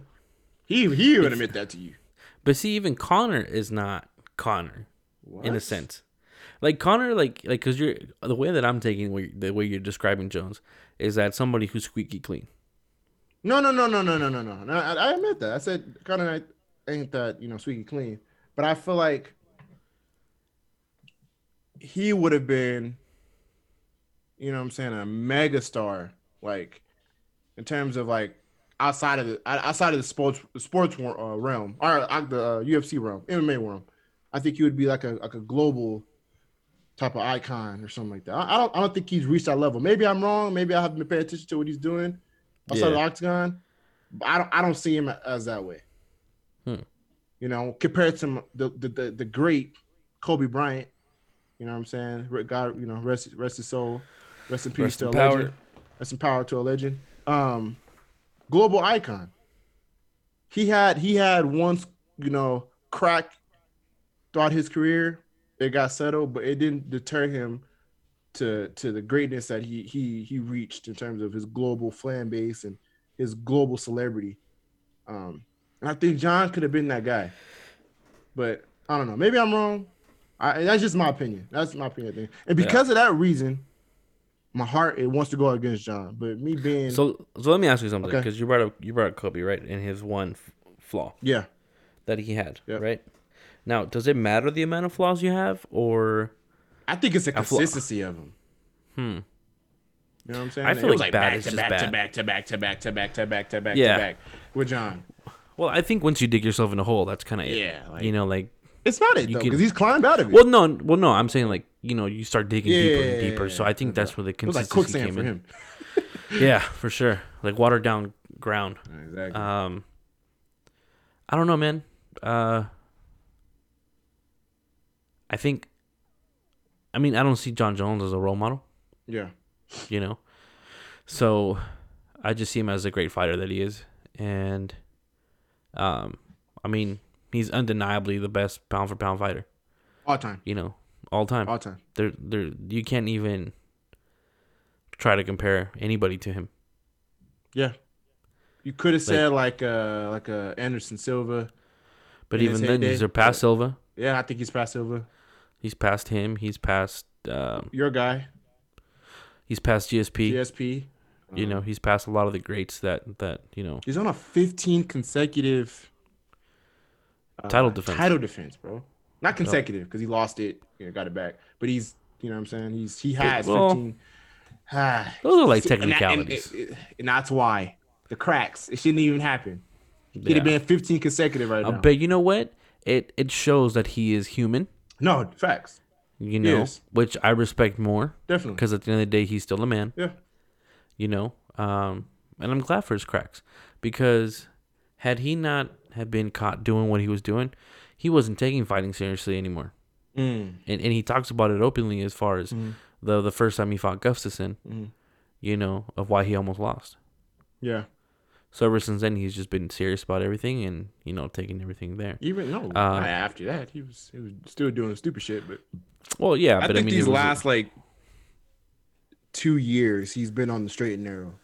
He he would admit that to you. But see, even Conor is not Conor in a sense. Like Conor, like like because you're the way that I'm taking what the way you're describing Jones is that somebody who's squeaky clean. No, no, no, no, no, no, no, no. I, I admit that. I said Conor ain't- ain't that you know squeaky clean, but I feel like he would have been, you know, what I'm saying a megastar, like in terms of like outside of the outside of the sports sports uh, realm or uh, the uh, UFC realm, MMA realm. I think he would be like a like a global type of icon or something like that. I, I don't I don't think he's reached that level. Maybe I'm wrong. Maybe I haven't been paying attention to what he's doing outside of the octagon. But I don't I don't see him as that way. Hmm. You know, compared to the, the the the great Kobe Bryant. You know what I'm saying? God, you know, rest rest his soul, rest in peace Rest to a power. legend. Rest in power to a legend. Um, global icon. He had he had once you know crack throughout his career. It got settled, but it didn't deter him to to the greatness that he he he reached in terms of his global fan base and his global celebrity. Um, and I think Jon could have been that guy, but I don't know. Maybe I'm wrong. I, that's just my opinion. That's my opinion. And because of that reason, my heart it wants to go against Jon. But me being So so let me ask you something Okay. because you brought up you brought up Kobe right and his one f- flaw yeah, that he had Yep. right. Now, does it matter the amount of flaws you have, or I think it's a A flaw- consistency of them. hmm? You know what I'm saying? I feel It was like bad back is to just back bad. to back to back to back to back to back to back Yeah. to back with Jon. Well, I think once you dig yourself in a hole, that's kind of it. Yeah, like- you know, like It's not it You though, because he's climbed out of it. well, no, well, no, I'm saying like you know you start digging deeper and Yeah, deeper. So I think that's where the was like consistency came for in. him. *laughs* Yeah, for sure, like watered down ground. Exactly. Um, I don't know, man. Uh, I think, I mean, I don't see Jon Jones as a role model, yeah. you know. So, I just see him as a great fighter that he is, and, um, I mean, he's undeniably the best pound for pound fighter. All time. You know, all time. All time. There, there. You can't even try to compare anybody to him. Yeah. You could have said like uh like uh Anderson Silva. But even then, he's surpassed Silva. Yeah, I think he's past Silva. He's passed him. He's passed. Um, Your guy, he's passed GSP. GSP. You Um, know, he's passed a lot of the greats that that you know. he's on a 15 consecutive Title defense. Title defense, bro. Not consecutive because he lost it, you know, got it back. But he's, you know, what I'm saying he's he has well, 15. Ah, Those are like See, and and- technicalities. And, and that's why the cracks. It shouldn't even happen. He'd Yeah. have been 15 consecutive right Uh, now. but you know what? It it shows that he is human. no facts, You know, Yes. which I respect more definitely. because at the end of the day, he's still a man. Yeah, You know, um, and I'm glad for his cracks because had he not have been caught doing what he was doing, he wasn't taking fighting seriously anymore. mm. And and he talks about it openly as far as Mhm. the the first time he fought Gustafsson. Mhm. You know, of why he almost lost. yeah. So ever since then, he's just been serious about everything and you know taking everything there. Even no, Uh, after that he was he was still doing stupid shit. But Well, yeah, I but think I mean, these was a- last like two years he's been on the straight and narrow.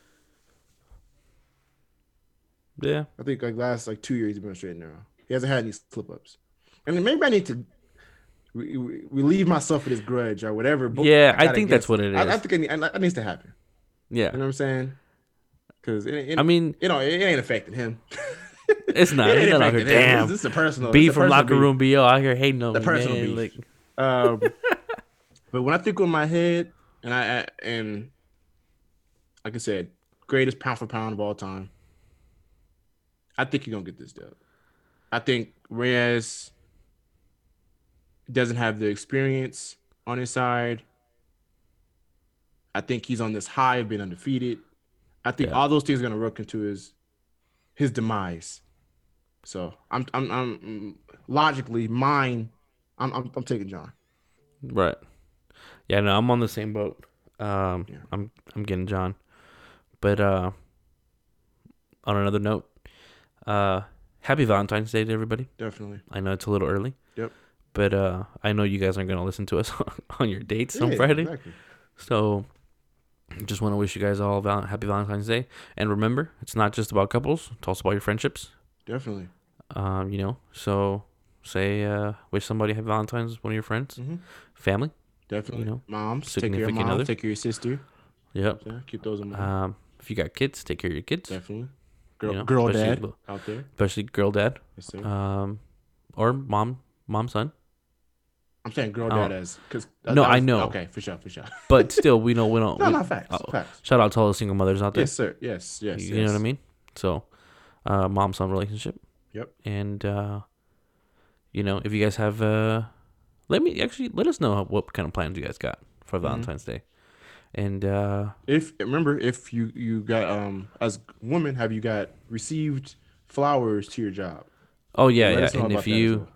Yeah, I think like last like two years he's been straight and narrow. He hasn't had any slip ups. And maybe I need to re- re- relieve myself of this grudge or whatever. but Yeah, I got think that's what it is. I, I think it, need- that needs to happen. yeah. You know what I'm saying? Because it, it, I mean, you know, it, ain't affecting him. *laughs* it's not. It He's ain't not affecting him. Damn. This is a personal. B from personal locker room BO out here hating on The personal man. beef. Like, Um, *laughs* but when I think with my head, and I I- and like I said, greatest pound for pound of all time. I think you're gonna get this dub. I think Reyes doesn't have the experience on his side. I think he's on this high of being undefeated. I think Yeah. all those things are gonna work into his his demise. So I'm I'm I'm logically mine. I'm I'm, I'm taking Jon. right. Yeah, no, I'm on the same boat. Um, Yeah. I'm I'm getting Jon, but uh, on another note, uh, happy Valentine's Day to everybody. Definitely. I know it's a little early. Yep. But uh, I know you guys aren't gonna listen to us *laughs* on your dates on Friday. Exactly. So, just want to wish you guys all val- happy Valentine's Day. And remember, it's not just about couples; it's also about your friendships. Definitely. Um, you know, so say uh, wish somebody happy Valentine's, one of your friends, Mhm. family. Definitely. You know, moms, take care of your significant mom, other. take care of your sister. Yep. Yeah, keep those in mind. Um, if you got kids, take care of your kids, Definitely. Girl, know, girl, dad out there. especially girl dad, Yes, sir. um, or mom, mom son. I'm saying girl oh. dad as because No, I know. Okay, for sure, for sure. *laughs* But still, we know we don't. *laughs* No, we- not facts. oh, Facts. Shout out to all the single mothers out there. Yes, sir. Yes, yes. you yes. know what I mean? So, uh, mom son relationship. Yep. And uh, you know, if you guys have, uh, let me actually let us know what kind of plans you guys got for Mm-hmm. Valentine's Day. And uh, If remember, if you you got um as women, have you got received flowers to your job? oh yeah, Let yeah. And if you well.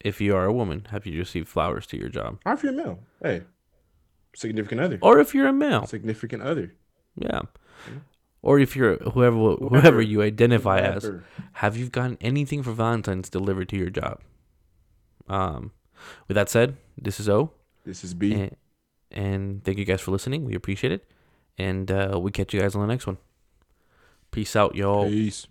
if you are a woman, have you received flowers to your job? Or if you're a male, hey, significant other, Or if you're a male, significant other. yeah. Or if you're whoever whoever you identify as, have you gotten anything for Valentine's delivered to your job? Um, with that said, this is O. This is B. And, and thank you guys for listening. We appreciate it. And uh, we catch you guys on the next one. Peace out, y'all. Peace.